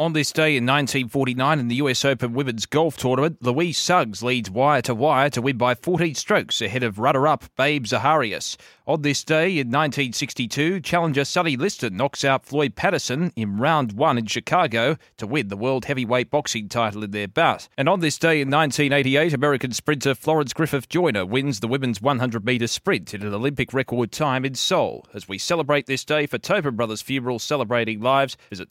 On this day in 1949 in the US Open Women's Golf Tournament, Louise Suggs leads wire to wire to win by 14 strokes ahead of runner-up Babe Zaharias. On this day in 1962, challenger Sonny Liston knocks out Floyd Patterson in round one in Chicago to win the world heavyweight boxing title in their bout. And on this day in 1988, American sprinter Florence Griffith Joyner wins the women's 100 metre sprint in an Olympic record time in Seoul. As we celebrate this day for Tobin Brothers Funeral Celebrating Lives, visit